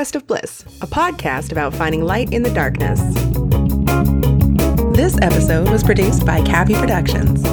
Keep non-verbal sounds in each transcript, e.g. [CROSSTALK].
Conquest of Bliss, a podcast about finding light in the darkness. This episode was produced by Cappy Productions.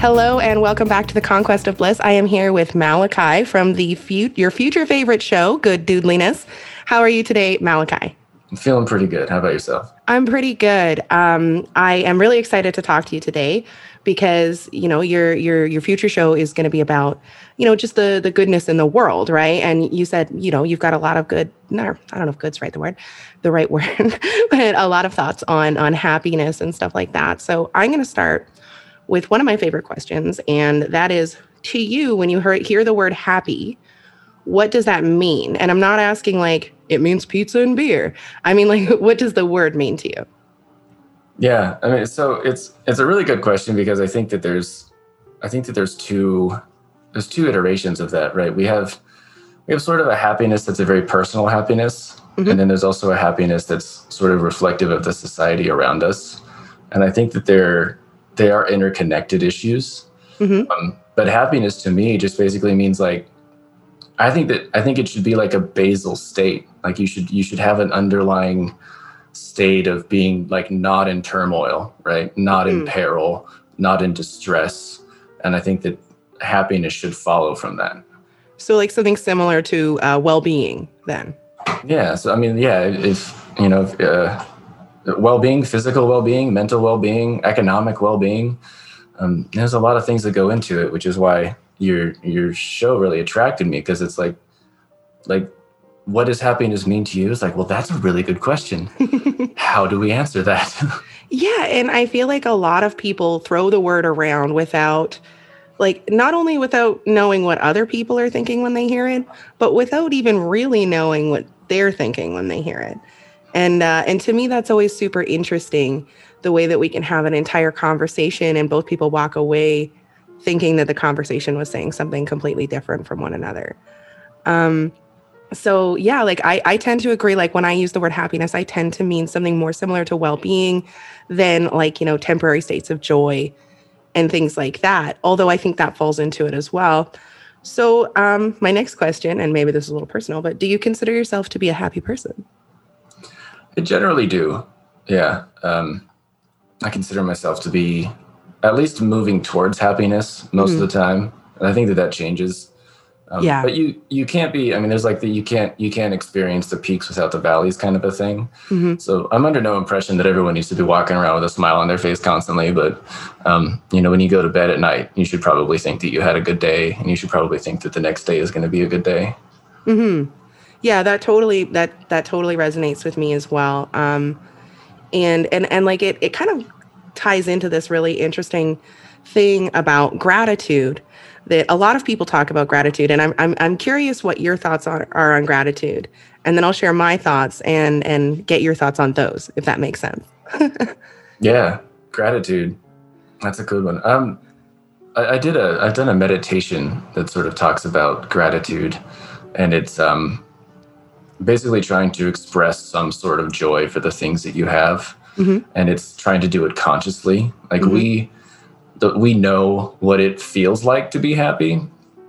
Hello and welcome back to the Conquest of Bliss. I am here with Malachi from the fu- your future favorite show, Good Dudelyness. How are you today, Malachi? I'm feeling pretty good. How about yourself? I'm pretty good. Um, I am really excited to talk to you today because you know your your your future show is going to be about you know just the the goodness in the world, right? And you said you know you've got a lot of good. No, I don't know if "good's" right the word, the right word, [LAUGHS] but a lot of thoughts on on happiness and stuff like that. So I'm going to start with one of my favorite questions, and that is to you when you hear, hear the word happy, what does that mean? And I'm not asking like it means pizza and beer. I mean, like, [LAUGHS] what does the word mean to you? Yeah, I mean, so it's it's a really good question because I think that there's, I think that there's two, there's two iterations of that, right? We have, we have sort of a happiness that's a very personal happiness, mm-hmm. and then there's also a happiness that's sort of reflective of the society around us, and I think that they're they are interconnected issues. Mm-hmm. Um, but happiness to me just basically means like I think that I think it should be like a basal state. Like you should you should have an underlying state of being like not in turmoil, right? Not in peril, not in distress. And I think that happiness should follow from that. So like something similar to uh, well-being then. Yeah. So I mean, yeah, if you know, if, uh, well-being, physical well-being, mental well-being, economic well-being. Um, there's a lot of things that go into it, which is why your your show really attracted me because it's like like what does happiness mean to you? It's like, well, that's a really good question. [LAUGHS] How do we answer that? yeah, and I feel like a lot of people throw the word around without like not only without knowing what other people are thinking when they hear it, but without even really knowing what they're thinking when they hear it. And uh, and to me, that's always super interesting. The way that we can have an entire conversation and both people walk away thinking that the conversation was saying something completely different from one another. Um, so yeah, like I, I tend to agree. Like when I use the word happiness, I tend to mean something more similar to well-being than like you know temporary states of joy and things like that. Although I think that falls into it as well. So um, my next question, and maybe this is a little personal, but do you consider yourself to be a happy person? I generally do. Yeah. Um, I consider myself to be at least moving towards happiness most mm-hmm. of the time. And I think that that changes. Um, yeah. But you you can't be. I mean, there's like the you can't you can't experience the peaks without the valleys kind of a thing. Mm-hmm. So I'm under no impression that everyone needs to be walking around with a smile on their face constantly. But um, you know, when you go to bed at night, you should probably think that you had a good day, and you should probably think that the next day is going to be a good day. Hmm yeah that totally that that totally resonates with me as well um and and and like it it kind of ties into this really interesting thing about gratitude that a lot of people talk about gratitude and i'm i'm, I'm curious what your thoughts are, are on gratitude and then i'll share my thoughts and and get your thoughts on those if that makes sense. [LAUGHS] Yeah gratitude. That's a good one. Um I, I did a i've done a meditation that sort of talks about gratitude and it's um basically trying to express some sort of joy for the things that you have mm-hmm. and it's trying to do it consciously like mm-hmm. we the, we know what it feels like to be happy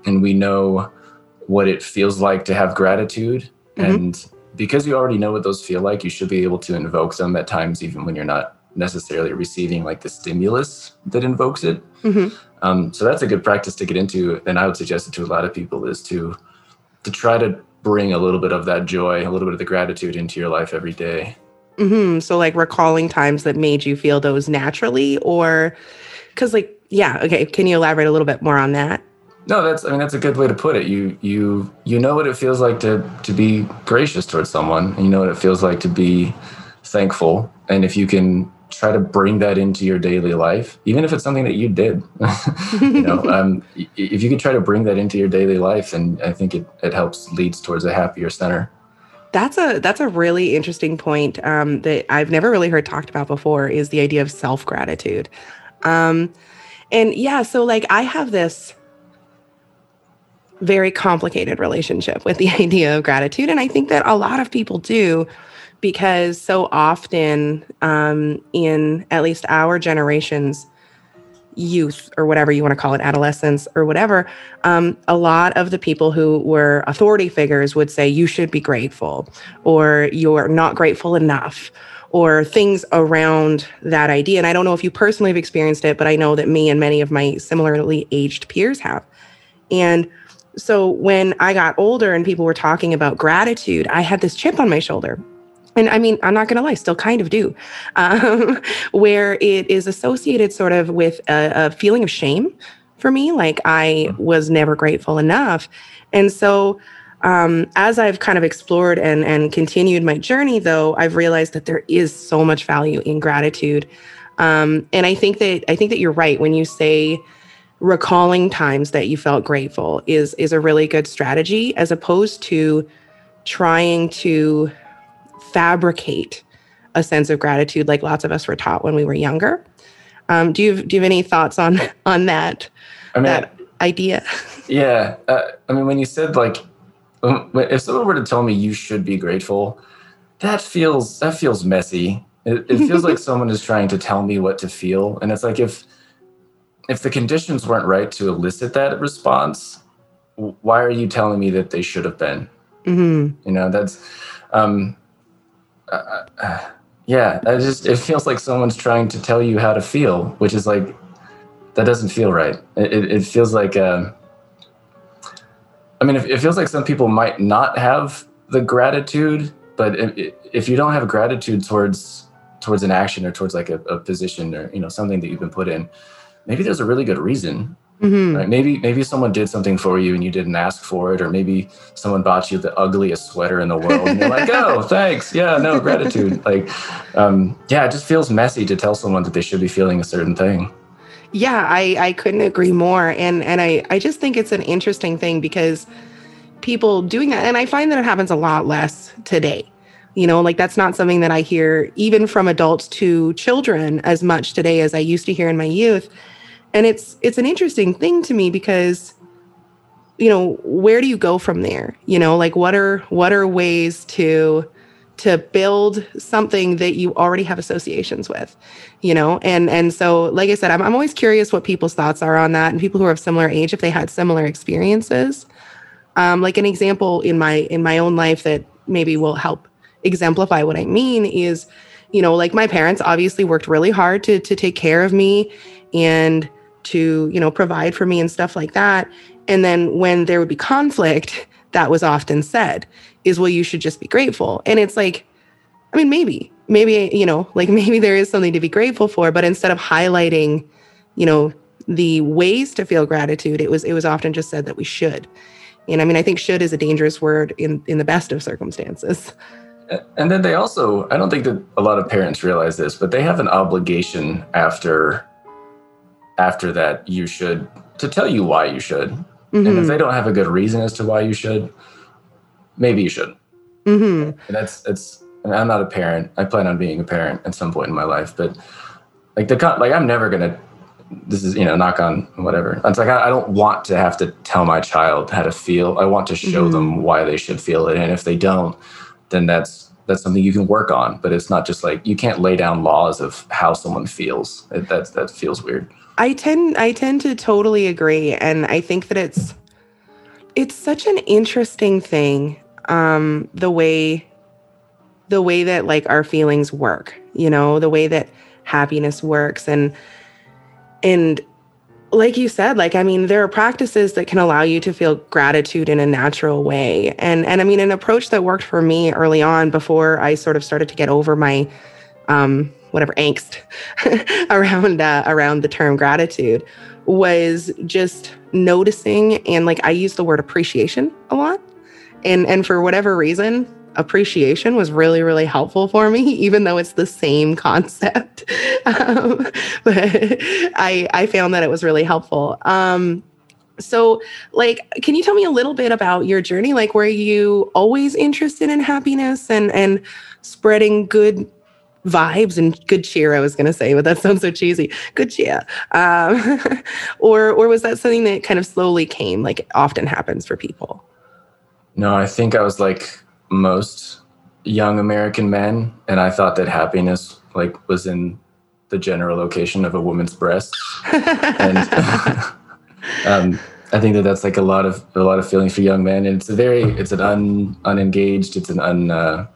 and we know what it feels like to have gratitude mm-hmm. and because you already know what those feel like you should be able to invoke them at times even when you're not necessarily receiving like the stimulus that invokes it mm-hmm. um, so that's a good practice to get into and i would suggest it to a lot of people is to to try to bring a little bit of that joy, a little bit of the gratitude into your life every day. Mm-hmm. So, like recalling times that made you feel those naturally, or because, like, yeah, okay. Can you elaborate a little bit more on that? No, that's I mean that's a good way to put it. You you you know what it feels like to to be gracious towards someone, and you know what it feels like to be thankful. And if you can try to bring that into your daily life, even if it's something that you did. [LAUGHS] you know, um, if you could try to bring that into your daily life, and I think it, it helps leads towards a happier center. That's a that's a really interesting point um, that I've never really heard talked about before. Is the idea of self gratitude, um, and yeah, so like I have this very complicated relationship with the [LAUGHS] idea of gratitude, and I think that a lot of people do because so often um, in at least our generations youth or whatever you want to call it, adolescence or whatever, um, a lot of the people who were authority figures would say, you should be grateful, or you're not grateful enough, or things around that idea. And I don't know if you personally have experienced it, but I know that me and many of my similarly aged peers have. And so when I got older and people were talking about gratitude, I had this chip on my shoulder and I mean, I'm not going to lie, still kind of do, [LAUGHS] um, where it is associated sort of with a, a, feeling of shame for me. Like I was never grateful enough. And so, um, as I've kind of explored and, and continued my journey, though, I've realized that there is so much value in gratitude. Um, and I think that I think that you're right when you say recalling times that you felt grateful is is a really good strategy as opposed to trying to fabricate a sense of gratitude like lots of us were taught when we were younger. Um, do you do you have any thoughts on [LAUGHS] on that I mean, that idea? [LAUGHS] Yeah, uh, I mean, when you said like, um, if someone were to tell me you should be grateful, that feels that feels messy. It, it feels like [LAUGHS] someone is trying to tell me what to feel, and it's like if if the conditions weren't right to elicit that response, why are you telling me that they should have been? Mm-hmm. You know, that's um, uh, [SIGHS] yeah, I just it feels like someone's trying to tell you how to feel, which is like that doesn't feel right. It, it feels like uh, I mean, it, feels like some people might not have the gratitude, but if, if you don't have gratitude towards towards an action or towards like a, a position or you know something that you've been put in, maybe there's a really good reason Mm-hmm. Right? Maybe maybe someone did something for you and you didn't ask for it, or maybe someone bought you the ugliest sweater in the world, and you're like, "Oh, [LAUGHS] thanks, yeah, no gratitude." Like, um, yeah, it just feels messy to tell someone that they should be feeling a certain thing. Yeah, I I couldn't agree more, and and I I just think it's an interesting thing because people doing that, and I find that it happens a lot less today. You know, like that's not something that I hear even from adults to children as much today as I used to hear in my youth and it's it's an interesting thing to me because you know where do you go from there? You know like what are what are ways to to build something that you already have associations with you know? And and so like i said I'm, I'm always curious what people's thoughts are on that and people who are of similar age if they had similar experiences. Um, like an example in my in my own life that maybe will help exemplify what i mean is you know like my parents obviously worked really hard to to take care of me and to, you know, provide for me and stuff like that. And then when there would be conflict, that was often said is, well, you should just be grateful. And it's like, I mean, maybe, maybe, you know, like [LAUGHS] maybe there is something to be grateful for, but instead of highlighting, you know, the ways to feel gratitude, it was, it was often just said that we should. And I mean, I think should is a dangerous word in, in the best of circumstances. And then they also, I don't think that a lot of parents realize this, but they have an obligation after after that you should to tell you why you should. Mm-hmm. And if mm-hmm. they don't have a good reason as to why you should, maybe you should. Mm-hmm. And that's it's. I'm not a parent. I plan on being a parent at some point in my life, but like the like I'm never gonna. This is you know knock on whatever. It's like I, I don't want to have to tell my child how to feel. I want to show mm-hmm. them why they should feel it, and if they don't, then that's that's something you can work on. But it's not just like you can't lay down laws of how someone feels. It, that that feels weird. I tend I tend to totally agree and I think that it's it's such an interesting thing um the way the way that like our feelings work, you know, the way that happiness works and and like you said like i mean there are practices that can allow you to feel gratitude in a natural way and and i mean an approach that worked for me early on before i sort of started to get over my um whatever angst [LAUGHS] around uh, around the term gratitude was just noticing and like I use the word appreciation a lot. And and for whatever reason, appreciation was really really helpful for me [LAUGHS] even though it's the same concept. [LAUGHS] Um, but i i found that it was really helpful. Um, so like can you tell me a little bit about your journey? Like were you always interested in happiness and and spreading good vibes and good cheer i was going to say but that sounds so cheesy. Good cheer. Um, [LAUGHS] or or was that something that kind of slowly came like often happens for people? No i think i was like most young american men and i thought that happiness like was in the general location of a woman's breast, and [LAUGHS] um, I think that that's like a lot of a lot of feelings for young men. And it's a very it's an un, unengaged, it's an un, uh,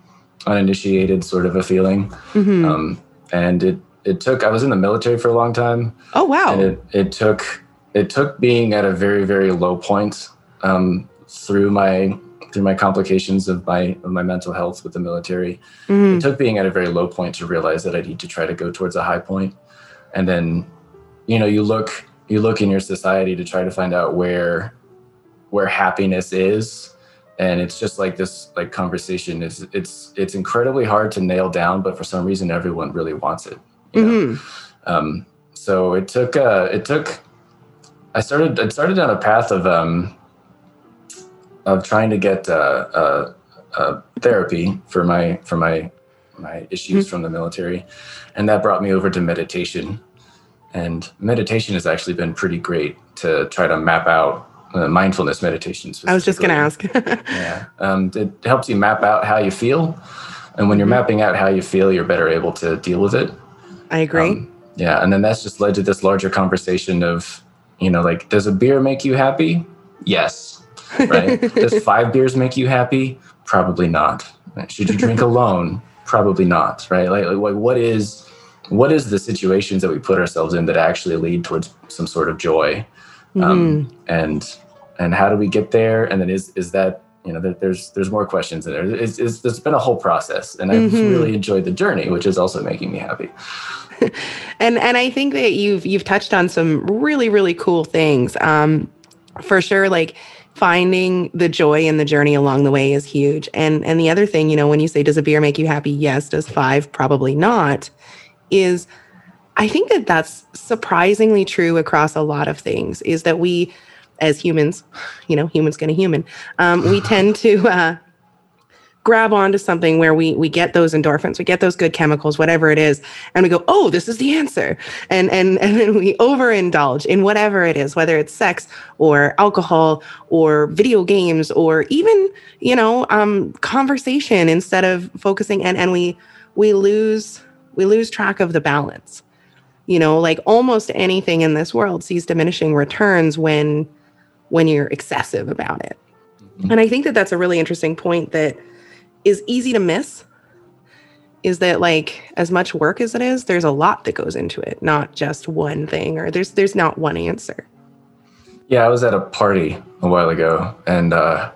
uninitiated sort of a feeling. Mm-hmm. Um, and it it took I was in the military for a long time. Oh wow! And it it took it took being at a very very low point um, through my through my complications of my of my mental health with the military. Mm-hmm. It took being at a very low point to realize that I need to try to go towards a high point, and then you know you look you look in your society to try to find out where where happiness is and it's just like this like conversation is it's it's incredibly hard to nail down but for some reason everyone really wants it you know? mm-hmm. um, so it took uh it took i started i started down a path of um of trying to get uh, uh, uh therapy for my for my my issues mm-hmm. from the military and that brought me over to meditation and meditation has actually been pretty great to try to map out uh, mindfulness meditations. I was just going to ask. [LAUGHS] yeah. Um, it helps you map out how you feel. And when you're mm-hmm. mapping out how you feel, you're better able to deal with it. I agree. Um, yeah. And then that's just led to this larger conversation of, you know, like, does a beer make you happy? Yes. [LAUGHS] Right. does five beers make you happy? Probably not. Should you drink [LAUGHS] alone? Probably not. Right. Like, like what is, what is the situations that we put ourselves in that actually lead towards some sort of joy? Um, mm-hmm. um, and and how do we get there? And then is is that you know there, there's there's more questions in there. It's, it's, there's been a whole process, and I've mm-hmm. really enjoyed the journey, which is also making me happy. [LAUGHS] and and I think that you've you've touched on some really really cool things. Um, for sure, like finding the joy in the journey along the way is huge. And and the other thing, you know, when you say does a beer make you happy? Yes. Does five? Probably not. Is I think that that's surprisingly true across a lot of things is that we, as humans, you know, humans gonna human, um, we [LAUGHS] tend to uh, grab onto something where we we get those endorphins, we get those good chemicals, whatever it is, and we go, oh, this is the answer, and and [LAUGHS] and then we overindulge in whatever it is, whether it's sex or alcohol or video games or even you know um, conversation instead of focusing, and and we we lose we lose track of the balance you know like almost anything in this world sees diminishing returns when when you're excessive about it. Mm-hmm. and i think that that's a really interesting point that is easy to miss is that like as much work as it is there's a lot that goes into it not just one thing or there's there's not one answer. Yeah i was at a party a while ago and uh,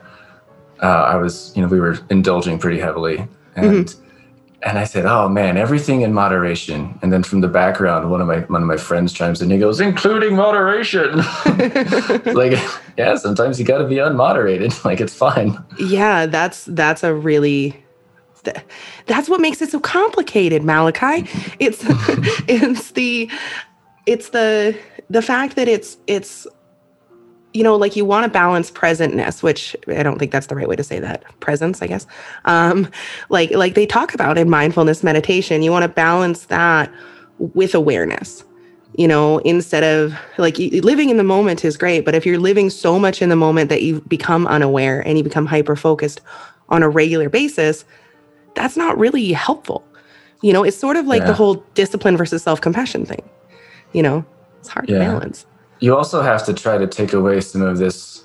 uh i was you know we were indulging pretty heavily and mm-hmm and I said, "Oh man, everything in moderation." And then from the background, one of my one of my friends chimes in. And he goes, "Including moderation." [LAUGHS] like, yeah, sometimes you got to be unmoderated. [LAUGHS] Like, it's fine. Yeah, that's that's a really that's what makes it so complicated, Malachi. It's [LAUGHS] it's the it's the the fact that it's it's you know, like you want to balance presentness, which I don't think that's the right way to say that. Presence, I guess. Um, like like they talk about in mindfulness meditation, you want to balance that with awareness. You know, instead of like living in the moment is great, but if you're living so much in the moment that you become unaware and you become hyper focused on a regular basis, that's not really helpful. You know, it's sort of like yeah. the whole discipline versus self compassion thing. You know, it's hard yeah. to balance you also have to try to take away some of this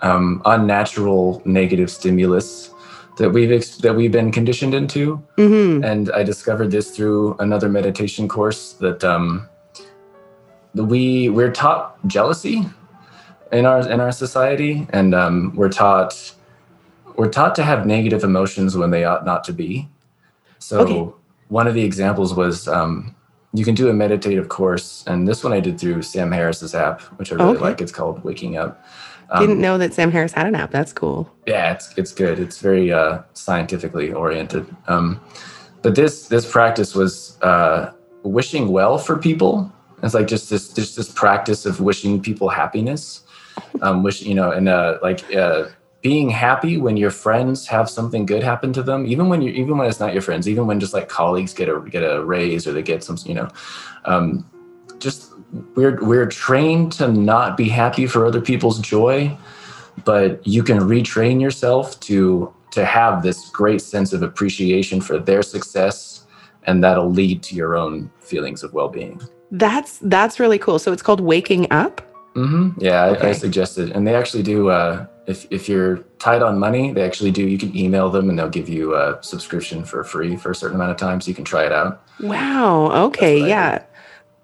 um, unnatural negative stimulus that we've ex- that we've been conditioned into. Mm-hmm. And I discovered this through another meditation course that um, we we're taught jealousy in our in our society, and um, we're taught we're taught to have negative emotions when they ought not to be. So okay. one of the examples was um, you can do a meditative course, and this one I did through Sam Harris's app, which I really okay. like. It's called Waking Up. Um, Didn't know that Sam Harris had an app. That's cool. Yeah, it's it's good. It's very uh, scientifically oriented. Um, but this this practice was uh, wishing well for people. It's like just this just this practice of wishing people happiness. Um, wish you know, and uh, like uh, being happy when your friends have something good happen to them, even when you even when it's not your friends, even when just like colleagues get a get a raise or they get some, you know, um, just we're we're trained to not be happy for other people's joy, but you can retrain yourself to to have this great sense of appreciation for their success and that'll lead to your own feelings of well-being that's that's really cool so it's called waking up mm-hmm. yeah Okay. I, I suggested and they actually do uh, if, if you're tight on money they actually do you can email them and they'll give you a subscription for free for a certain amount of time so you can try it out. Wow. Okay. Yeah.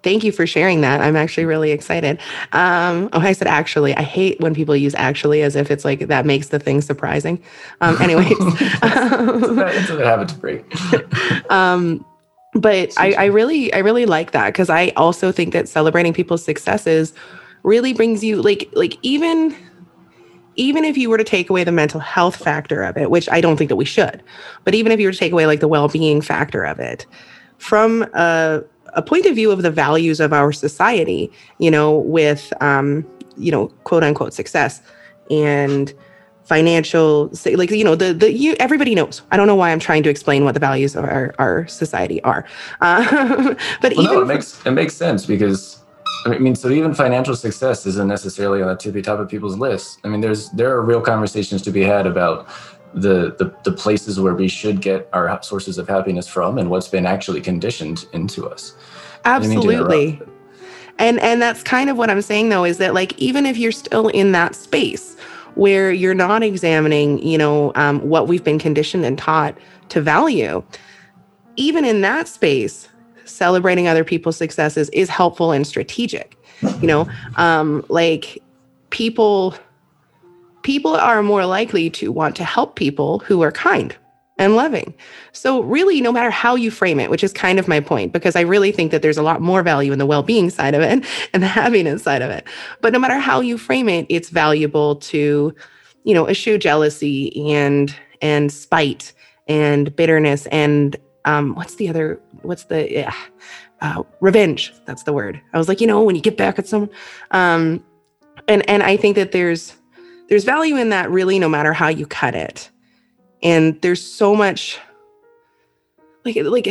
thank you for sharing that. I'm actually really excited. Um oh i said actually. I hate when people use actually as if it's like that makes the thing surprising. Um [LAUGHS] anyways. [LAUGHS] It's a habit to break. [LAUGHS] Um but I, I really i really like that because i also think that celebrating people's successes really brings you like like even even if you were to take away the mental health factor of it which i don't think that we should but even if you were to take away like the well-being factor of it from a, a point of view of the values of our society you know with um you know quote unquote success and financial like you know the the you everybody knows. I don't know why i'm trying to explain what the values of our, our society are. [LAUGHS] Uh, [LAUGHS] but well, even no, it makes it makes sense because I mean, so even financial success isn't necessarily on the tippy top of people's lists. I mean, there's there are real conversations to be had about the, the the places where we should get our sources of happiness from and what's been actually conditioned into us. I didn't mean to interrupt, absolutely and and that's kind of what i'm saying though is that like even if you're still in that space where you're not examining you know um, what we've been conditioned and taught to value even in that space celebrating other people's successes is helpful and strategic you know? Um, like people people are more likely to want to help people who are kind and loving. So really no matter how you frame it which is kind of my point because i really think that there's a lot more value in the well-being side of it [LAUGHS] and the happiness side of it. But no matter how you frame it it's valuable to you know eschew jealousy and and spite and bitterness and um what's the other what's the yeah, uh, revenge that's the word. I was like you know when you get back at someone um and and i think that there's there's value in that really no matter how you cut it. And there's so much like like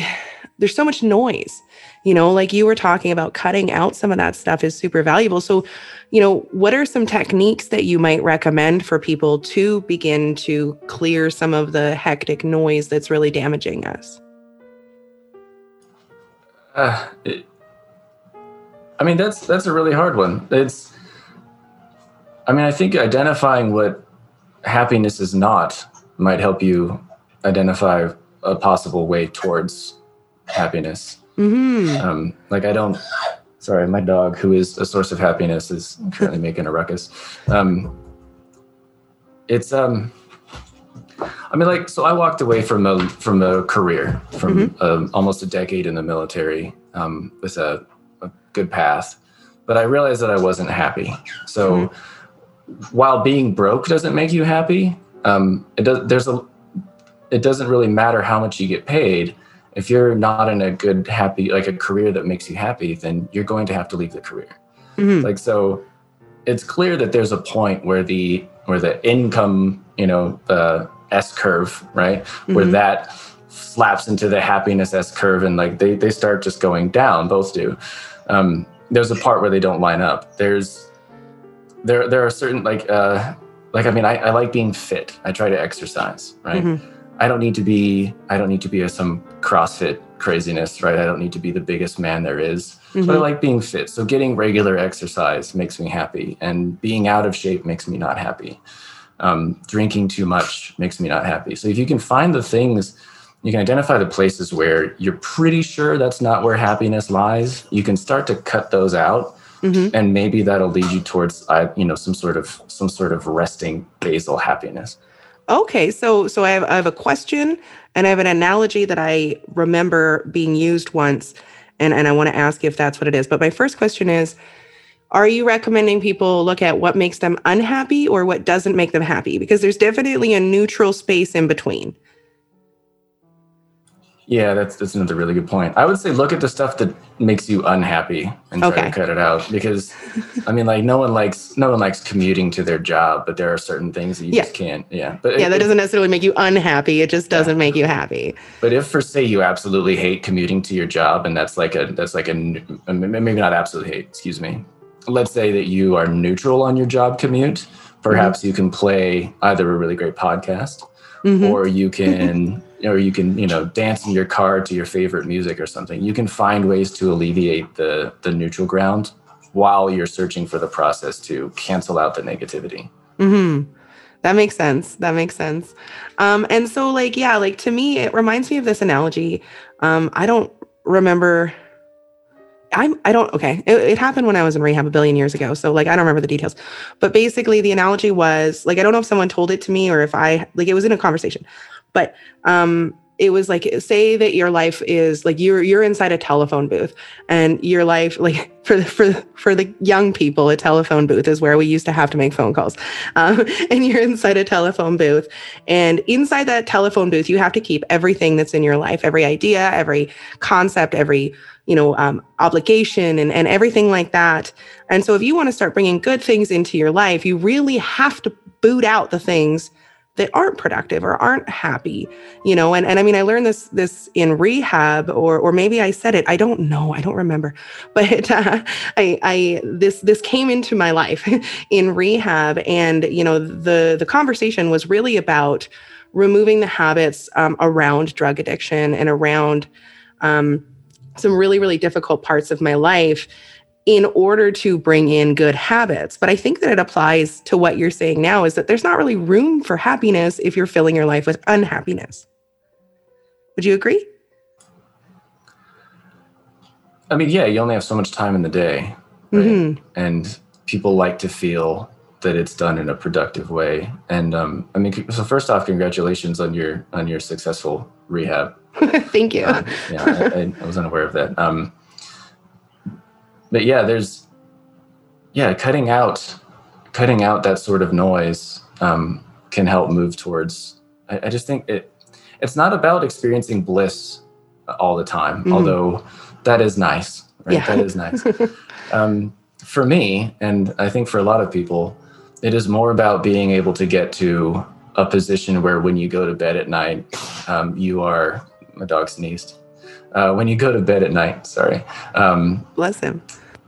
there's so much noise you know like you were talking about cutting out some of that stuff is super valuable. So you know what are some techniques that you might recommend for people to begin to clear some of the hectic noise that's really damaging us Uh, it, I mean, that's that's a really hard one. It's, I mean, I think identifying what happiness is not might help you identify a possible way towards happiness. hmm Um, like I don't. Sorry, my dog, who is a source of happiness, is currently making a ruckus. Um, it's um. I mean, like, so I walked away from a from a career from um, almost a decade in the military um, with a, a good path, but I realized that I wasn't happy. So, while being broke doesn't make you happy, um, it does. There's a. It doesn't really matter how much you get paid if you're not in a good happy like a career that makes you happy then you're going to have to leave the career hmm like so it's clear that there's a point where the where the income you know the s curve right where Mhm. that slaps into the happiness s curve and like they they start just going down both do um there's a part where they don't line up there's there there are certain like uh like i mean i, I like being fit i try to exercise right Mhm. I don't need to be I don't need to be a, some CrossFit craziness, right? I don't need to be the biggest man there is. But I Mhm. like being fit. So getting regular exercise makes me happy, and being out of shape makes me not happy. Um, drinking too much makes me not happy. So if you can find the things, you can identify the places where you're pretty sure that's not where happiness lies. You can start to cut those out, Mhm. and maybe that'll lead you towards, uh, you know, some sort of some sort of resting basal happiness. Okay, so so I have I have a question and I have an analogy that I remember being used once and and I want to ask if that's what it is. But my first question is are you recommending people look at what makes them unhappy or what doesn't make them happy because there's definitely a neutral space in between. Yeah, that's that's another really good point. I would say look at the stuff that makes you unhappy and try Okay. to cut it out because I mean like no one likes no one likes commuting to their job, but there are certain things that you Yeah. just can't. Yeah. But Yeah, if, that doesn't necessarily make you unhappy, it just doesn't make you happy. but if for say you absolutely hate commuting to your job and that's like a that's like a maybe not absolutely hate, excuse me. Let's say that you are neutral on your job commute. Perhaps you can play either a really great podcast mm-hmm. or you can [LAUGHS] or you can you know dance in your car to your favorite music or something. You can find ways to alleviate the the neutral ground while you're searching for the process to cancel out the negativity. Hmm that makes sense. That makes sense. Um and so like yeah like to me it reminds me of this analogy. Um i don't remember I'm I don't okay. It, it, happened when I was in rehab a billion years ago. So like I don't remember the details. But basically the analogy was like I don't know if someone told it to me or if I like it was in a conversation. But um it was like say that your life is like you're you're inside a telephone booth and your life [LAUGHS] like for the for for the young people a telephone booth is where we used to have to make phone calls. Um, [LAUGHS] and you're inside a telephone booth and inside that telephone booth you have to keep everything that's in your life every idea every concept every you know um, obligation and, and everything like that. And so if you want to start bringing good things into your life you really have to boot out the things that aren't productive or aren't happy you know? And, and i mean i learned this this in rehab or or maybe i said it i don't know i don't remember. [LAUGHS] But uh, i i this this came into my life [LAUGHS] in rehab and you know the the conversation was really about removing the habits um, around drug addiction and around um, some really really difficult parts of my life in order to bring in good habits. But I think that it applies to what you're saying now is that there's not really room for happiness if you're filling your life with unhappiness. Would you agree? I mean, yeah, you only have so much time in the day. Right? Mm-hmm. And people like to feel that it's done in a productive way. And um, I mean, so first off, congratulations on your on your successful rehab. [LAUGHS] Thank you. Uh, yeah, I, I, was unaware of that. Um, but yeah, there's yeah, cutting out cutting out that sort of noise um, can help move towards. I, I, just think it it's not about experiencing bliss all the time, mm-hmm. although that is nice. Right? Yeah. That is nice. [LAUGHS] um, for me, and I think for a lot of people, it is more about being able to get to a position where when you go to bed at night, um, you are my dog sneezed uh, when you go to bed at night. Sorry. Um, Bless him.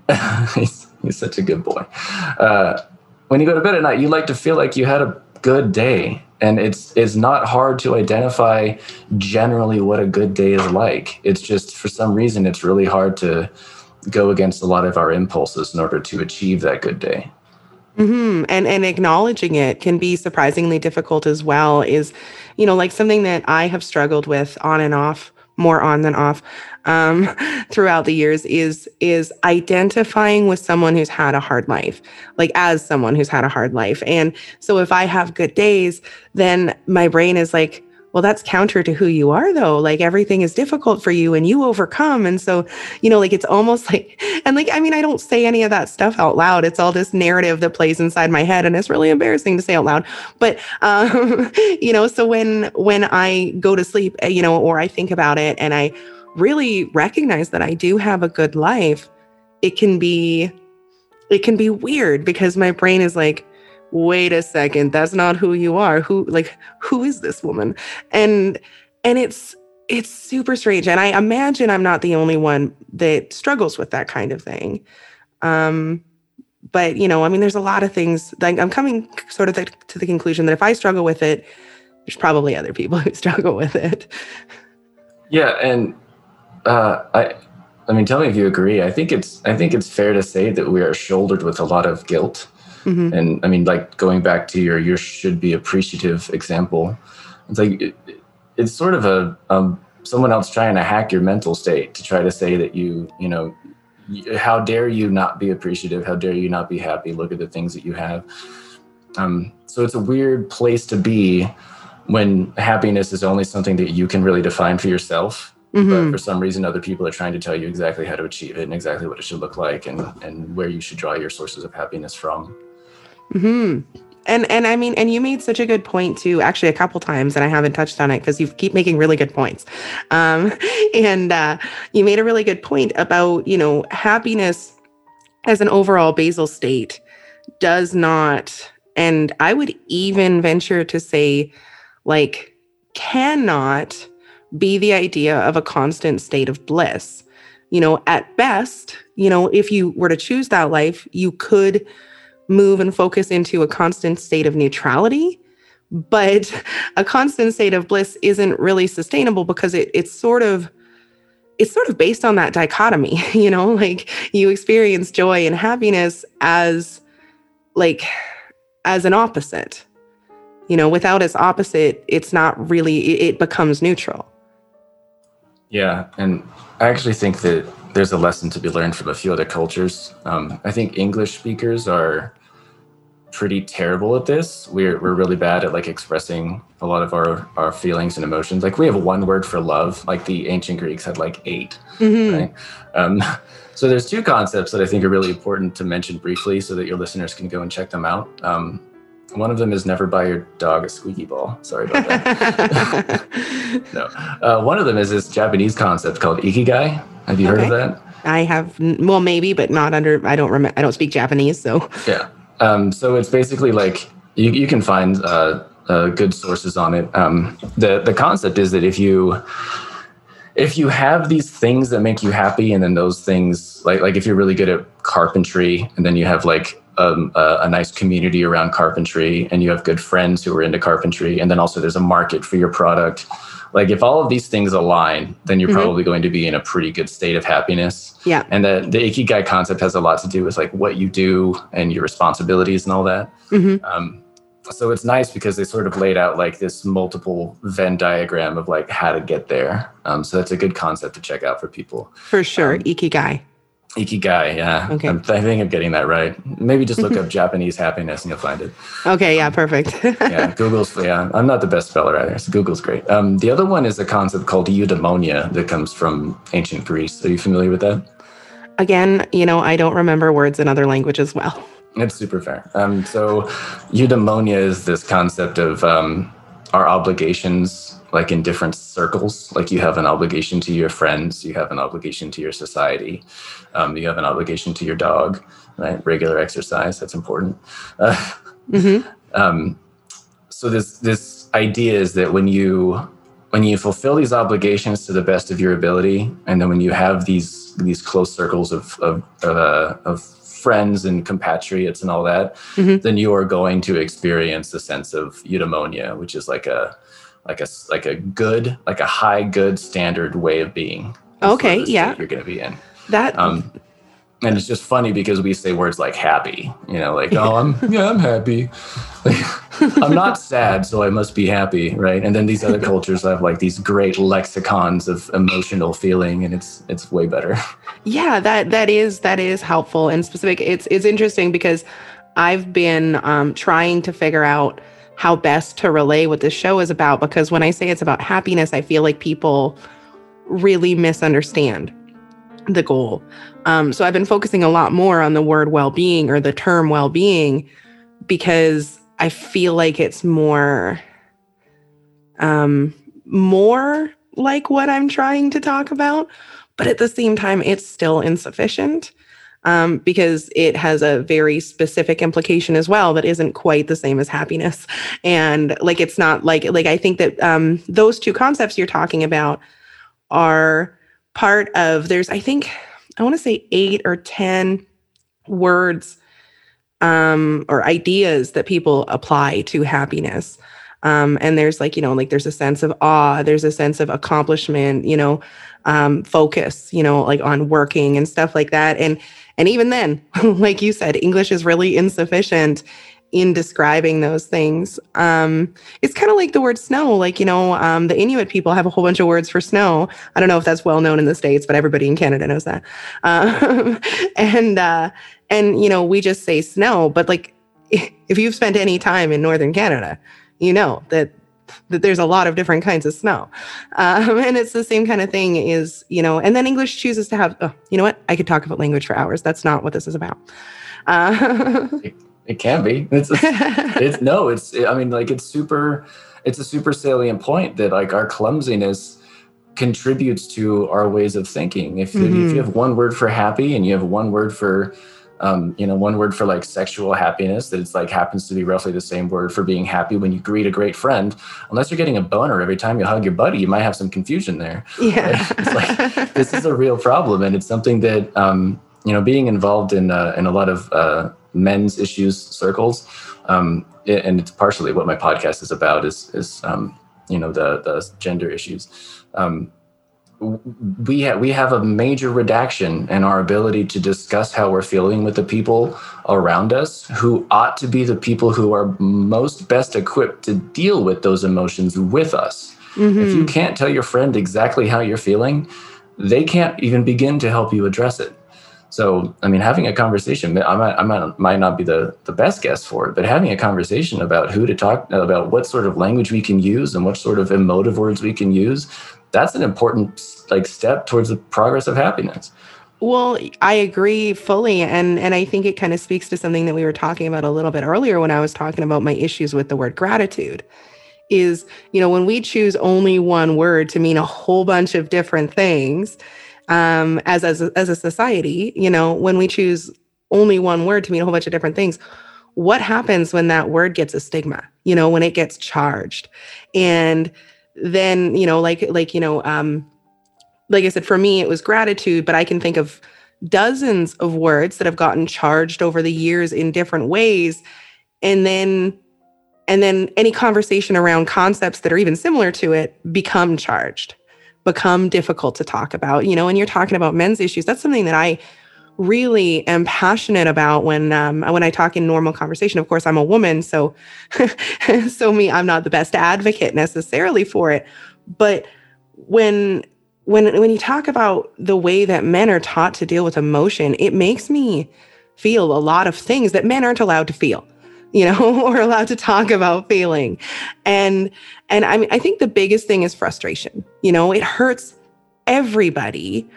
[LAUGHS] he's, he's, such a good boy. Uh, when you go to bed at night, you like to feel like you had a good day. And it's it's not hard to identify generally what a good day is like. It's just for some reason it's really hard to go against a lot of our impulses in order to achieve that good day. Mm-hmm. And and acknowledging it can be surprisingly difficult as well. Is you know like something that I have struggled with on and off more on than off um, [LAUGHS] throughout the years is is identifying with someone who's had a hard life like as someone who's had a hard life. And so if i have good days then my brain is like well that's counter to who you are though. Like everything is difficult for you and you overcome. And so you know like it's almost [LAUGHS] like and like i mean i don't say any of that stuff out loud. It's all this narrative that plays inside my head and it's really embarrassing to say out loud. But [LAUGHS] um you know so when when i go to sleep eh, you know or i think about it and i really recognize that i do have a good life it can be it can be weird because my brain is like wait a second that's not who you are. Who like who is this woman? And and it's it's super strange. And i imagine i'm not the only one that struggles with that kind of thing. Um but you know i mean there's a lot of things like i'm coming sort of the, to the conclusion that if i struggle with it there's probably other people [LAUGHS] who struggle with it. Yeah and uh i i mean tell me if you agree. I think it's i think it's fair to say that we are shouldered with a lot of guilt Mm-hmm. And I mean, like going back to your "you should be appreciative" example, it's like it, it's sort of a um, someone else trying to hack your mental state to try to say that you, you know, how dare you not be appreciative? How dare you not be happy? Look at the things that you have. Um, so it's a weird place to be when happiness is only something that you can really define for yourself. Mm-hmm. But for some reason, other people are trying to tell you exactly how to achieve it and exactly what it should look like and, and where you should draw your sources of happiness from. Hmm. And and I mean, and you made such a good point too. Actually, a couple times, and I haven't touched on it because you keep making really good points. Um, [LAUGHS] and uh, you made a really good point about you know happiness as an overall basal state does not, and I would even venture to say, like, cannot be the idea of a constant state of bliss. You know, at best, you know, if you were to choose that life, you could move and focus into a constant state of neutrality. but a constant state of bliss isn't really sustainable because it, it's sort of it's sort of based on that dichotomy [LAUGHS] you know? Like you experience joy and happiness as like as an opposite. You know without its opposite it's not really it becomes neutral. Yeah and i actually think that there's a lesson to be learned from a few other cultures. Um, i think english speakers are pretty terrible at this. We're we're really bad at like expressing a lot of our our feelings and emotions. Like we have one word for love. Like the ancient Greeks had like 8 mm-hmm. Right? Um, [LAUGHS] so there's two concepts that I think are really important to mention briefly, so that your listeners can go and check them out. Um, one of them is never buy your dog a squeaky ball. Sorry about that. [LAUGHS] no. Uh, one of them is this Japanese concept called ikigai. Have you okay. heard of that? I have, well, maybe, but not under. I don't remember. I don't speak Japanese, so. Yeah. Um, so it's basically like you, you can find uh, uh, good sources on it. Um, the the concept is that if you if you have these things that make you happy, and then those things like like if you're really good at carpentry, and then you have like um, a, a, nice community around carpentry, and you have good friends who are into carpentry, and then also there's a market for your product like if all of these things align then you're mm-hmm. probably going to be in a pretty good state of happiness. Yeah. And the, the ikigai concept has a lot to do with like what you do and your responsibilities and all that. Mm-hmm. um, so it's nice because they sort of laid out like this multiple venn diagram of like how to get there. Um, so that's a good concept to check out for people. For sure. Um, ikigai Ikigai, yeah. Okay. I'm, i think I'm getting that right. Maybe just look [LAUGHS] up Japanese happiness and you'll find it. Okay, yeah, perfect. [LAUGHS] yeah, Google's, yeah, I'm not the best speller either, so Google's great. Um, the other one is a concept called eudaimonia that comes from ancient Greece. Are you familiar with that? Again, you know, I don't remember words in other languages well. It's super fair. Um, so, eudaimonia is this concept of um, our obligations like in different circles like you have an obligation to your friends you have an obligation to your society um, you have an obligation to your dog right regular exercise that's important uh, [LAUGHS] mm-hmm. um, so this this idea is that when you when you fulfill these obligations to the best of your ability and then when you have these these close circles of of, of, uh, of friends and compatriots and all that mm-hmm. then you are going to experience the sense of eudaimonia which is like a like a like a good like a high good standard way of being okay yeah. you're going to be in. That um and it's just funny because we say words like happy you know like oh i'm yeah i'm happy. Like, [LAUGHS] i'm not sad so i must be happy right? And then these other cultures have like these great lexicons of emotional feeling and it's it's way better. [LAUGHS] Yeah that that is that is helpful and specific. It's it's interesting because i've been um, trying to figure out how best to relay what this show is about because when I say it's about happiness, I feel like people really misunderstand the goal. Um, so I've been focusing a lot more on the word well being or the term well being because I feel like it's more, um, more like what I'm trying to talk about. But at the same time, it's still insufficient um, because it has a very specific implication as well that isn't quite the same as happiness. And like, it's not like, like, I think that um, those two concepts you're talking about are part of, there's, I think, I want to say eight or 10 words um, or ideas that people apply to happiness. Um, and there's like, you know, like there's a sense of awe, there's a sense of accomplishment, you know, um, focus, you know, like on working and stuff like that. And and even then, [LAUGHS] like you said, English is really insufficient in describing those things. Um, it's kind of like the word snow. Like, you know, um, the Inuit people have a whole bunch of words for snow. I don't know if that's well known in the States, but everybody in Canada knows that. Um, [LAUGHS] and, uh, and, you know, we just say snow, but like, [LAUGHS] if you've spent any time in Northern Canada, you know that that there's a lot of different kinds of snow. Um, and it's the same kind of thing is, you know, and then English chooses to have, oh, you know what? I could talk about language for hours. That's not what this is about. Uh, [LAUGHS] it, it, can be. It's, [LAUGHS] it's no, it's, I mean, like it's super, it's a super salient point that like our clumsiness contributes to our ways of thinking. If, mm-hmm. if you have one word for happy and you have one word for, um, you know, one word for like sexual happiness that it's like happens to be roughly the same word for being happy when you greet a great friend. Unless you're getting a boner every time you hug your buddy, you might have some confusion there. Yeah. It's like, [LAUGHS] this is a real problem. And it's something that, um, you know, being involved in, uh, in a lot of, uh, men's issues circles, um, and it's partially what my podcast is about is is um, you know the the gender issues. Um, we have we have a major redaction in our ability to discuss how we're feeling with the people around us who ought to be the people who are most best equipped to deal with those emotions with us. Mm-hmm. If you can't tell your friend exactly how you're feeling, they can't even begin to help you address it. So, I mean, having a conversation, I might, I might, might not be the, the best guess for it, but having a conversation about who to talk about, what sort of language we can use and what sort of emotive words we can use, that's an important like step towards the progress of happiness. Well, I agree fully and and I think it kind of speaks to something that we were talking about a little bit earlier when I was talking about my issues with the word gratitude is, you know, when we choose only one word to mean a whole bunch of different things um as as a, as a society, you know, when we choose only one word to mean a whole bunch of different things, what happens when that word gets a stigma? You know, when it gets charged. And then you know like like you know um like i said for me it was gratitude but i can think of dozens of words that have gotten charged over the years in different ways. And then and then any conversation around concepts that are even similar to it become charged become difficult to talk about you know when you're talking about men's issues. That's something that i really am passionate about when um, when I talk in normal conversation. Of course, I'm a woman, so [LAUGHS] so me, I'm not the best advocate necessarily for it. But when when when you talk about the way that men are taught to deal with emotion, it makes me feel a lot of things that men aren't allowed to feel you know [LAUGHS] or allowed to talk about feeling and and i mean i think the biggest thing is frustration you know it hurts everybody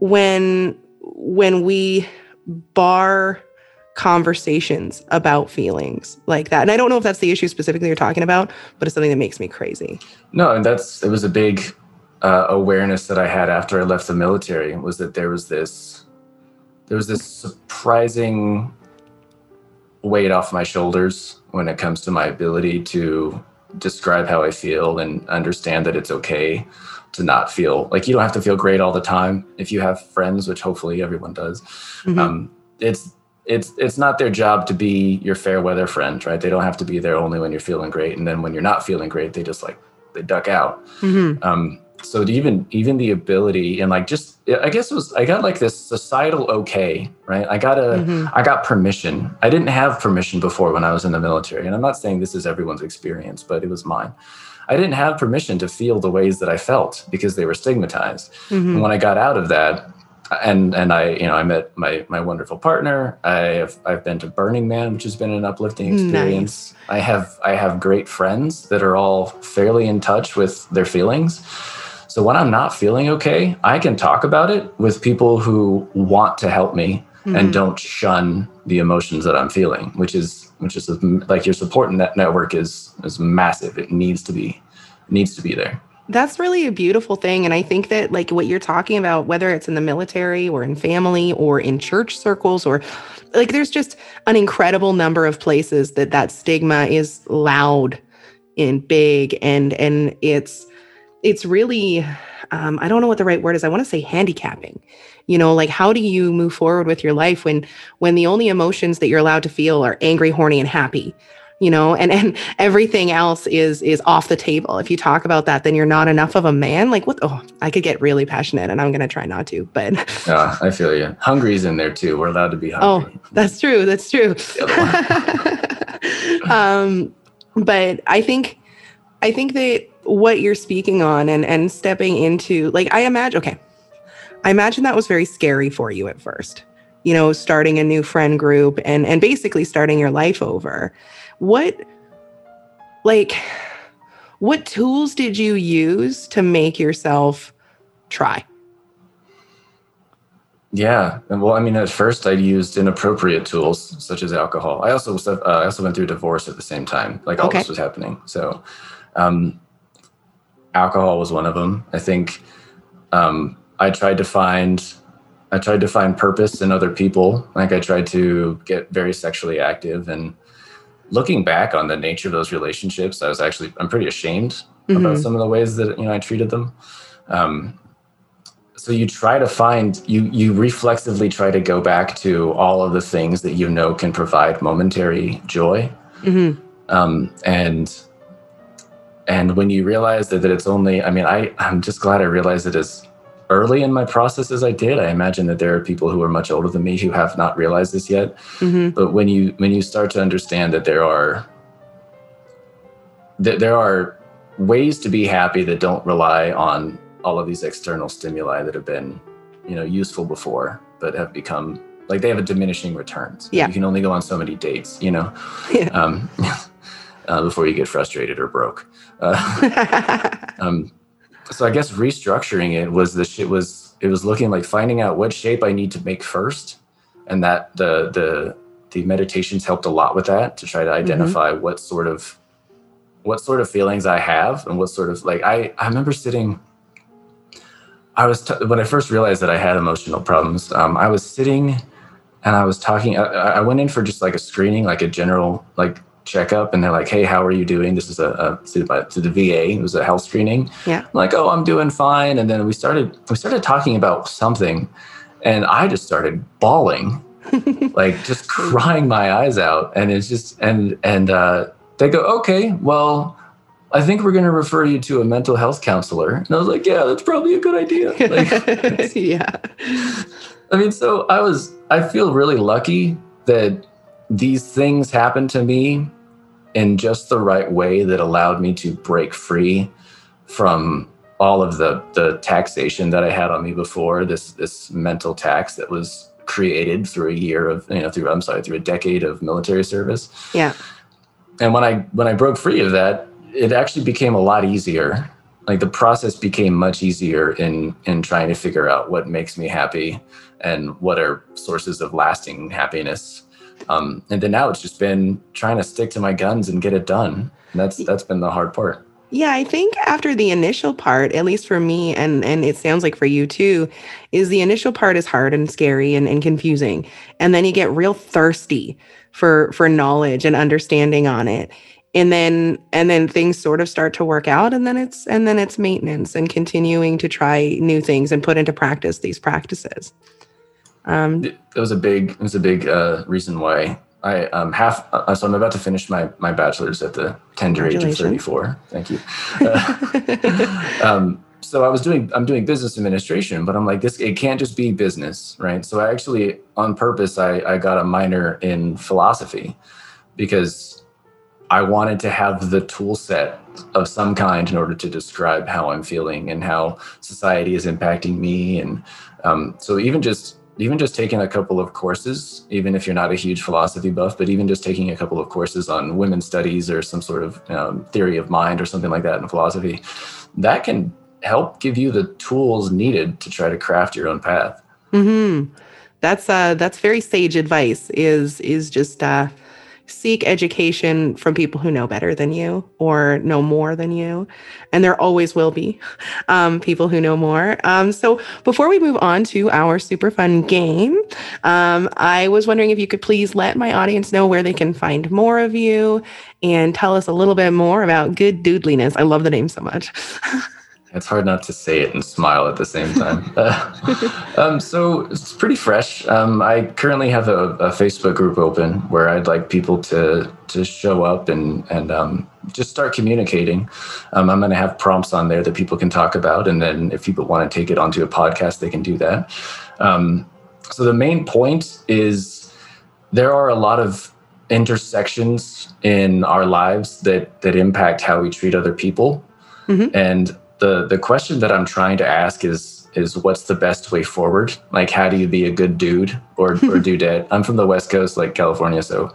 when when we bar conversations about feelings like that. And I don't know if that's the issue specifically you're talking about, but it's something that makes me crazy. No, and that's it was a big uh, awareness that I had after I left the military was that there was this there was this surprising weight off my shoulders when it comes to my ability to describe how I feel and understand that it's okay to not feel like you don't have to feel great all the time if you have friends which hopefully everyone does mm-hmm. um, it's it's it's not their job to be your fair weather friend right they don't have to be there only when you're feeling great and then when you're not feeling great they just like they duck out mm-hmm. um, so even even the ability and like just i guess it was i got like this societal okay right i got a mm-hmm. I got permission i didn't have permission before when i was in the military and i'm not saying this is everyone's experience but it was mine I didn't have permission to feel the ways that I felt because they were stigmatized. Mm-hmm. And when I got out of that, and and I you know I met my my wonderful partner. I have I've been to Burning Man, which has been an uplifting experience. Nice. I have I have great friends that are all fairly in touch with their feelings. So when I'm not feeling okay, I can talk about it with people who want to help me mm-hmm. and don't shun the emotions that I'm feeling, which is which is like your support net network is is massive. It needs to be needs to be there. That's really a beautiful thing. And I think that, like, what you're talking about, whether it's in the military or in family or in church circles, or like, there's just an incredible number of places that that stigma is loud and big. And, and it's, it's really, um, I don't know what the right word is. I want to say handicapping you know like how do you move forward with your life when when the only emotions that you're allowed to feel are angry horny and happy you know? And and [LAUGHS] everything else is is off the table. If you talk about that then you're not enough of a man? Like what oh i could get really passionate and i'm going to try not to but [LAUGHS] yeah i feel you. Hungry's in there too. We're allowed to be hungry. oh that's true that's true. [LAUGHS] Um but i think i think that what you're speaking on and and stepping into like i imagine okay I imagine that was very scary for you at first. You know, starting a new friend group and and basically starting your life over. What like what tools did you use to make yourself try? Yeah, well, I mean, at first I used inappropriate tools such as alcohol. I also uh, I also went through divorce at the same time, like all okay. this was happening. So, um, alcohol was one of them. I think um, I tried to find I tried to find purpose in other people. Like I tried to get very sexually active and looking back on the nature of those relationships, I was actually I'm pretty ashamed mm-hmm. about some of the ways that you know I treated them. Um, so you try to find you you reflexively try to go back to all of the things that you know can provide momentary joy Mm-hmm. um, and and when you realize that, that it's only i mean i i'm just glad i realized it as early in my process as i did i imagine that there are people who are much older than me who have not realized this yet Mm-hmm. but when you when you start to understand that there are that there are ways to be happy that don't rely on all of these external stimuli that have been you know useful before but have become like they have a diminishing returns Yeah. you can only go on so many dates you know Yeah. um, [LAUGHS] uh, before you get frustrated or broke uh, [LAUGHS] um, so I guess restructuring it was the shit was it was looking like finding out what shape I need to make first, and that the the the meditations helped a lot with that to try to identify what sort of what sort of feelings I have and what sort of like I I remember sitting. I was t- when I first realized that I had emotional problems. Um, I was sitting and I was talking. I, I went in for just like a screening, like a general like checkup, and they're like, "Hey, how are you doing?" This is a, a to, the- to the VA. It was a health screening. Yeah. I'm like, "Oh, I'm doing fine." And then we started we started talking about something, and I just started bawling, [LAUGHS] like just crying my eyes out. And it's just and and uh, they go, "Okay, well." I think we're going to refer you to a mental health counselor. And I was like, yeah, that's probably a good idea. Like, [LAUGHS] yeah. I mean, so I was, I feel really lucky that these things happened to me in just the right way that allowed me to break free from all of the the taxation that I had on me before this this mental tax that was created through a year of you know through I'm sorry through a decade of military service Yeah. and when I when I broke free of that, it actually became a lot easier. Like the process became much easier in in trying to figure out what makes me happy and what are sources of lasting happiness. Um, and then now it's just been trying to stick to my guns and get it done. And that's that's been the hard part. Yeah, I think after the initial part, at least for me, and and it sounds like for you too, is the initial part is hard and scary and, and confusing. And then you get real thirsty for for knowledge and understanding on it. And then and then things sort of start to work out and then it's and then it's maintenance and continuing to try new things and put into practice these practices. Um It it was a big it was a big uh, reason why I um half uh, so I'm about to finish my my bachelor's at the tender age of 34. Thank you. Uh, [LAUGHS] um, so I was doing I'm doing business administration, but I'm like this it can't just be business, right? So I actually on purpose I I got a minor in philosophy because I wanted to have the tool set of some kind in order to describe how I'm feeling and how society is impacting me and um, so even just even just taking a couple of courses, even if you're not a huge philosophy buff, but even just taking a couple of courses on women's studies or some sort of um, theory of mind or something like that in philosophy, that can help give you the tools needed to try to craft your own path. hmm That's uh that's very sage advice is is just uh seek education from people who know better than you or know more than you. And there always will be [LAUGHS] um, people who know more. Um, so before we move on to our super fun game, um, I was wondering if you could please let my audience know where they can find more of you and tell us a little bit more about Good Dudelyness. I love the name so much. [LAUGHS] It's hard not to say it and smile at the same time. [LAUGHS] Uh, um, so it's pretty fresh. Um, I currently have a, a Facebook group open where I'd like people to to show up and and um, just start communicating. Um, I'm going to have prompts on there that people can talk about, and then if people want to take it onto a podcast, they can do that. Um, so the main point is there are a lot of intersections in our lives that that impact how we treat other people, Mhm. and the the question that I'm trying to ask is is what's the best way forward? Like how do you be a good dude or or [LAUGHS] dudette? I'm from the West Coast, like California, so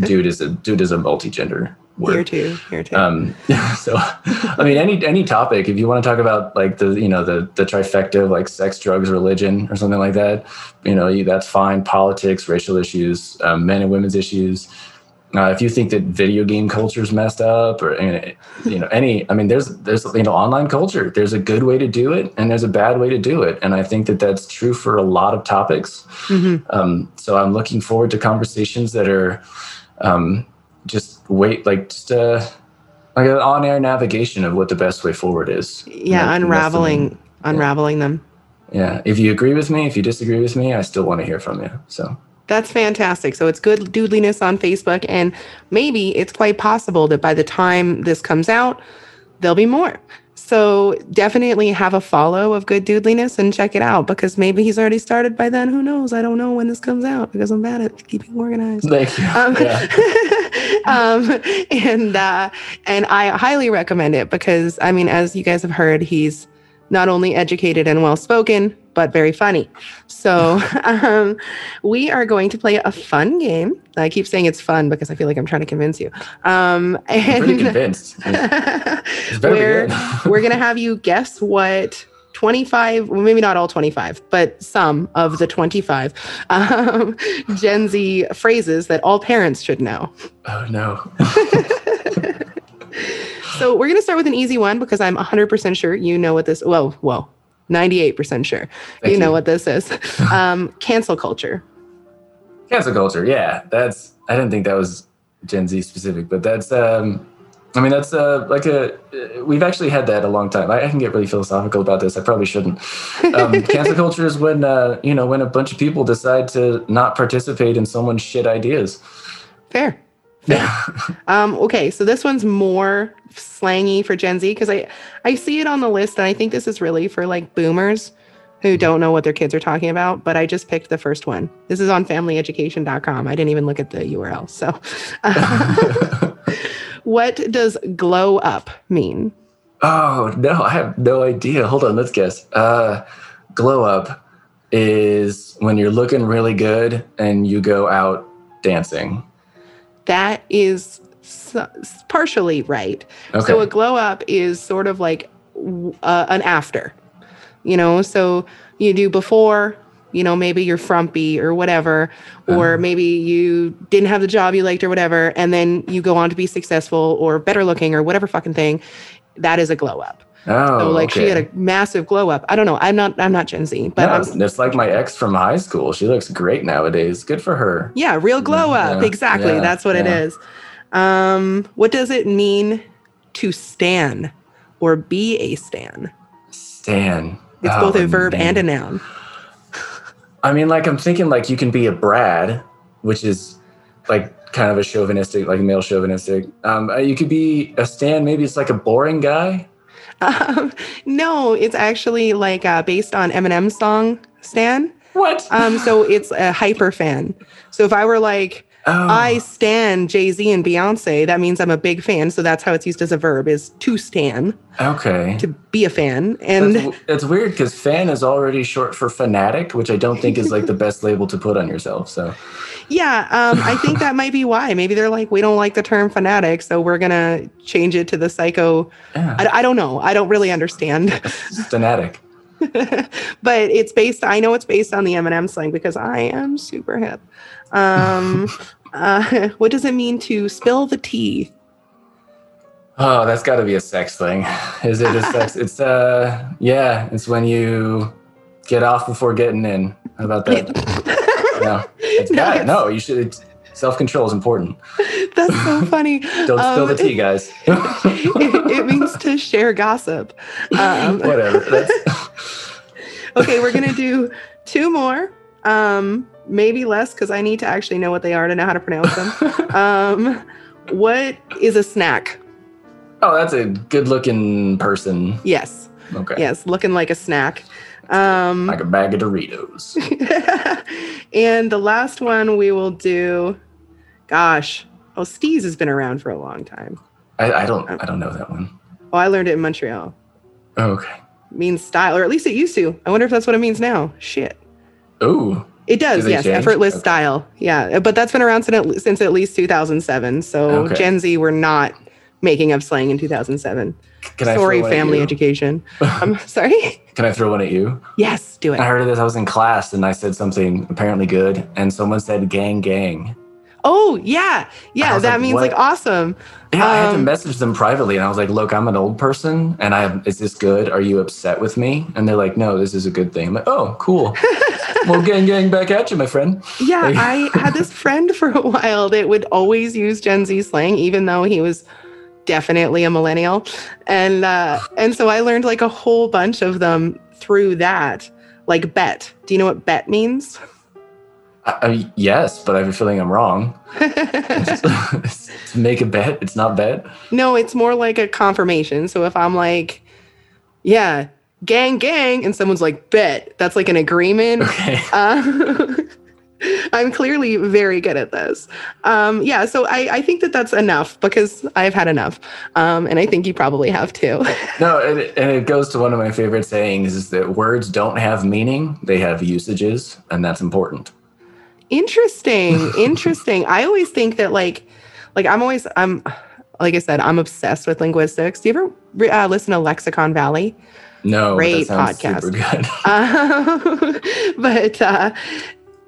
dude is a dude is a multi-gender word. Here too. Here too. Um, [LAUGHS] so, I mean, any any topic. If you want to talk about like the you know the the trifecta of like sex, drugs, religion, or something like that, you know, you, that's fine. Politics, racial issues, um, men and women's issues. Uh, if you think that video game culture is messed up, or you know any, I mean, there's there's you know online culture. There's a good way to do it, and there's a bad way to do it, and I think that that's true for a lot of topics. Mhm. Um, so I'm looking forward to conversations that are um, just wait, like just uh, like an on-air navigation of what the best way forward is. Yeah, Like, unraveling that's the main- unraveling them. yeah. If you agree with me, if you disagree with me, I still want to hear from you. So That's fantastic. So it's Good Dudelyness on Facebook. And maybe it's quite possible that by the time this comes out, there'll be more. So definitely have a follow of Good Dudelyness and check it out because maybe he's already started by then. Who knows? I don't know when this comes out because I'm bad at keeping organized. thank you. Um, Yeah. [LAUGHS] um, and uh, and I highly recommend it because I mean, as you guys have heard, he's not only educated and well spoken, but very funny. So [LAUGHS] um, we are going to play a fun game. I keep saying it's fun because I feel like I'm trying to convince you. Um, I'm pretty convinced. [LAUGHS] Where [LAUGHS] we're gonna have you guess what 25 well maybe not all 25 but some of the 25 um, gen z phrases that all parents should know oh no. so we're gonna start with an easy one because i'm 100% sure you know what this well well 98% sure Thank you know what this is [LAUGHS] um, cancel culture Cancel culture. Yeah. That's I didn't think that was Gen Z specific, but that's um I mean that's uh like a uh, we've actually had that a long time. I, I can get really philosophical about this. I probably shouldn't. Um, [LAUGHS] cancel culture is when uh you know when a bunch of people decide to not participate in someone's shit ideas. fair Yeah. [LAUGHS] Um, okay, so this one's more slangy for Gen Z because I I see it on the list, and I think this is really for like boomers who don't know what their kids are talking about. But I just picked the first one. This is on FamilyEducation.com. I didn't even look at the URL. So, [LAUGHS] [LAUGHS] what does glow up mean? Oh no, I have no idea. Hold on, let's guess. Uh, glow up is when you're looking really good and you go out dancing. That is partially right. Okay. So a glow up is sort of like uh, an after, you know. So you do before, you know, maybe you're frumpy or whatever, or Uh-huh. maybe you didn't have the job you liked or whatever, and then you go on to be successful or better looking or whatever fucking thing. That is a glow up. Oh, So like she had a massive glow up. I don't know. I'm not. I'm not Gen Z, but no, I'm, it's, like my ex from high school. She looks great nowadays. Good for her. yeah, real glow up. Yeah, exactly. yeah, That's what it yeah. is. Um, what does it mean to stan or be a stan? Stan. It's Oh, both a verb man. and a noun. I mean, like I'm thinking like you can be a Brad, which is like kind of a chauvinistic, like male chauvinistic. Um, uh, you could be a Stan. Maybe it's like a boring guy. Um, no, it's actually like uh, based on Eminem's song "Stan." What? Um, so it's a hyper fan. So if I were like, oh, I stan Jay Z and Beyonce, that means I'm a big fan. So that's how it's used as a verb: is to stan, okay. to be a fan. And That's, it's weird because fan is already short for fanatic, which I don't think is like the [LAUGHS] best label to put on yourself. So yeah, um, I think that might be why. Maybe they're like, we don't like the term fanatic, so we're gonna change it to the psycho. yeah, I, I don't know. I don't really understand. [LAUGHS] fanatic. [LAUGHS] but it's based i know it's based on the eminem slang because i am super hip um uh, [LAUGHS] what does it mean to spill the tea Oh, that's got to be a sex thing. [LAUGHS] Is it a sex? [LAUGHS] It's uh, yeah, it's when you get off before getting in. How about that? no, it's No, bad. it's- No, you should. Self control is important. that's so funny Don't spill Um, the tea, guys. it, it means to share gossip um, Whatever. Okay we're gonna do two more um maybe less because i need to actually know what they are to know how to pronounce them [LAUGHS] um what is a snack oh, that's a good looking person. yes Okay. yes looking like a snack um Like a bag of Doritos. [LAUGHS] and the last one we will do, gosh, oh, Steez has been around for a long time. I, I don't. I don't know that one. Oh, I learned it in Montreal. Oh, okay. It means style, or at least it used to. I wonder if that's what it means now. Shit. Ooh. It does, Do yes. change? Effortless Okay. style. Yeah. But that's been around since, since at least 2007. So Okay. Gen Z were not making up slang in 2007. Can Sorry, at family education. [LAUGHS] I'm sorry. Can I throw one at you? yes, do it. I heard of this. I was in class and I said something apparently good, and someone said "gang, gang." Oh, yeah. Yeah. That like, means what? like awesome. Yeah, I had to Um, message them privately, and I was like, "Look, I'm an old person, and I have, is this good? Are you upset with me?" And they're like, "No, this is a good thing." I'm like, "Oh, cool. [LAUGHS] well, gang, gang, back at you, my friend." Yeah, Like- I had this [LAUGHS] friend for a while that would always use Gen Z slang, even though he was definitely a millennial, and uh, and so I learned like a whole bunch of them through that. like bet. Do you know what bet means? I, yes, but I have a feeling I'm wrong. [LAUGHS] [LAUGHS] to make a bet, it's not bet. No, it's more like a confirmation. So if I'm like, yeah, gang, gang, and someone's like, bet, that's like an agreement. Okay. Uh, [LAUGHS] I'm clearly very good at this. Um, yeah, so I, I think that that's enough because I've had enough. Um, and I think you probably have too. no, and it, and it goes to one of my favorite sayings is that words don't have meaning, they have usages, and that's important. Interesting. [LAUGHS] Interesting. I always think that like, like I'm always, I'm, like I said, I'm obsessed with linguistics. Do you ever uh, listen to Lexicon Valley? No, great podcast. Super good. [LAUGHS] uh, but uh,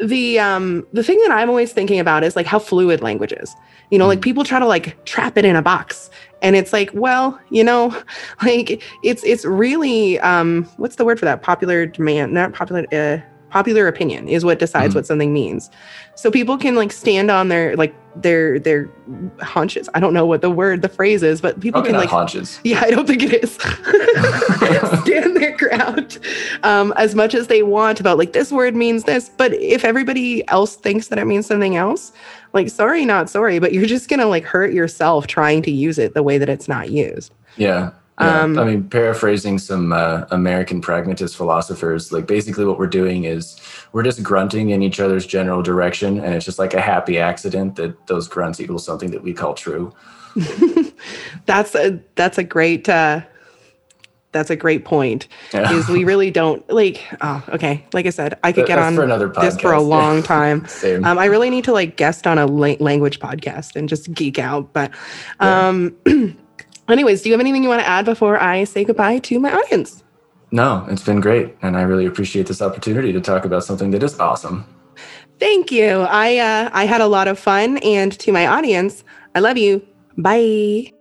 the um the thing that i'm always thinking about is like how fluid language is you know like people try to like trap it in a box and it's like well you know [LAUGHS] like it's it's really um what's the word for that popular demand not popular uh, popular opinion is what decides Mhm. what something means so people can like stand on their like their their haunches i don't know what the word the phrase is but people Probably can like haunches. [LAUGHS] yeah, I don't think it is. [LAUGHS] Stand their ground um, as much as they want about like this word means this, but if everybody else thinks that it means something else, like sorry, not sorry, but you're just gonna like hurt yourself trying to use it the way that it's not used. Yeah. Yeah. Um, I mean, paraphrasing some uh, American pragmatist philosophers, like basically what we're doing is we're just grunting in each other's general direction, and it's just like a happy accident that those grunts equal something that we call true. [LAUGHS] That's a that's a great uh, that's a great point. Yeah. Is we really don't like. Oh, okay. Like I said, I could That- get on for another this for a long time. [LAUGHS] Same. Um, I really need to like guest on a la- language podcast and just geek out. But, um, [CLEARS THROAT] Anyways, do you have anything you want to add before I say goodbye to my audience? No, it's been great. And I really appreciate this opportunity to talk about something that is awesome. Thank you. I uh, I had a lot of fun, and to my audience, I love you. Bye.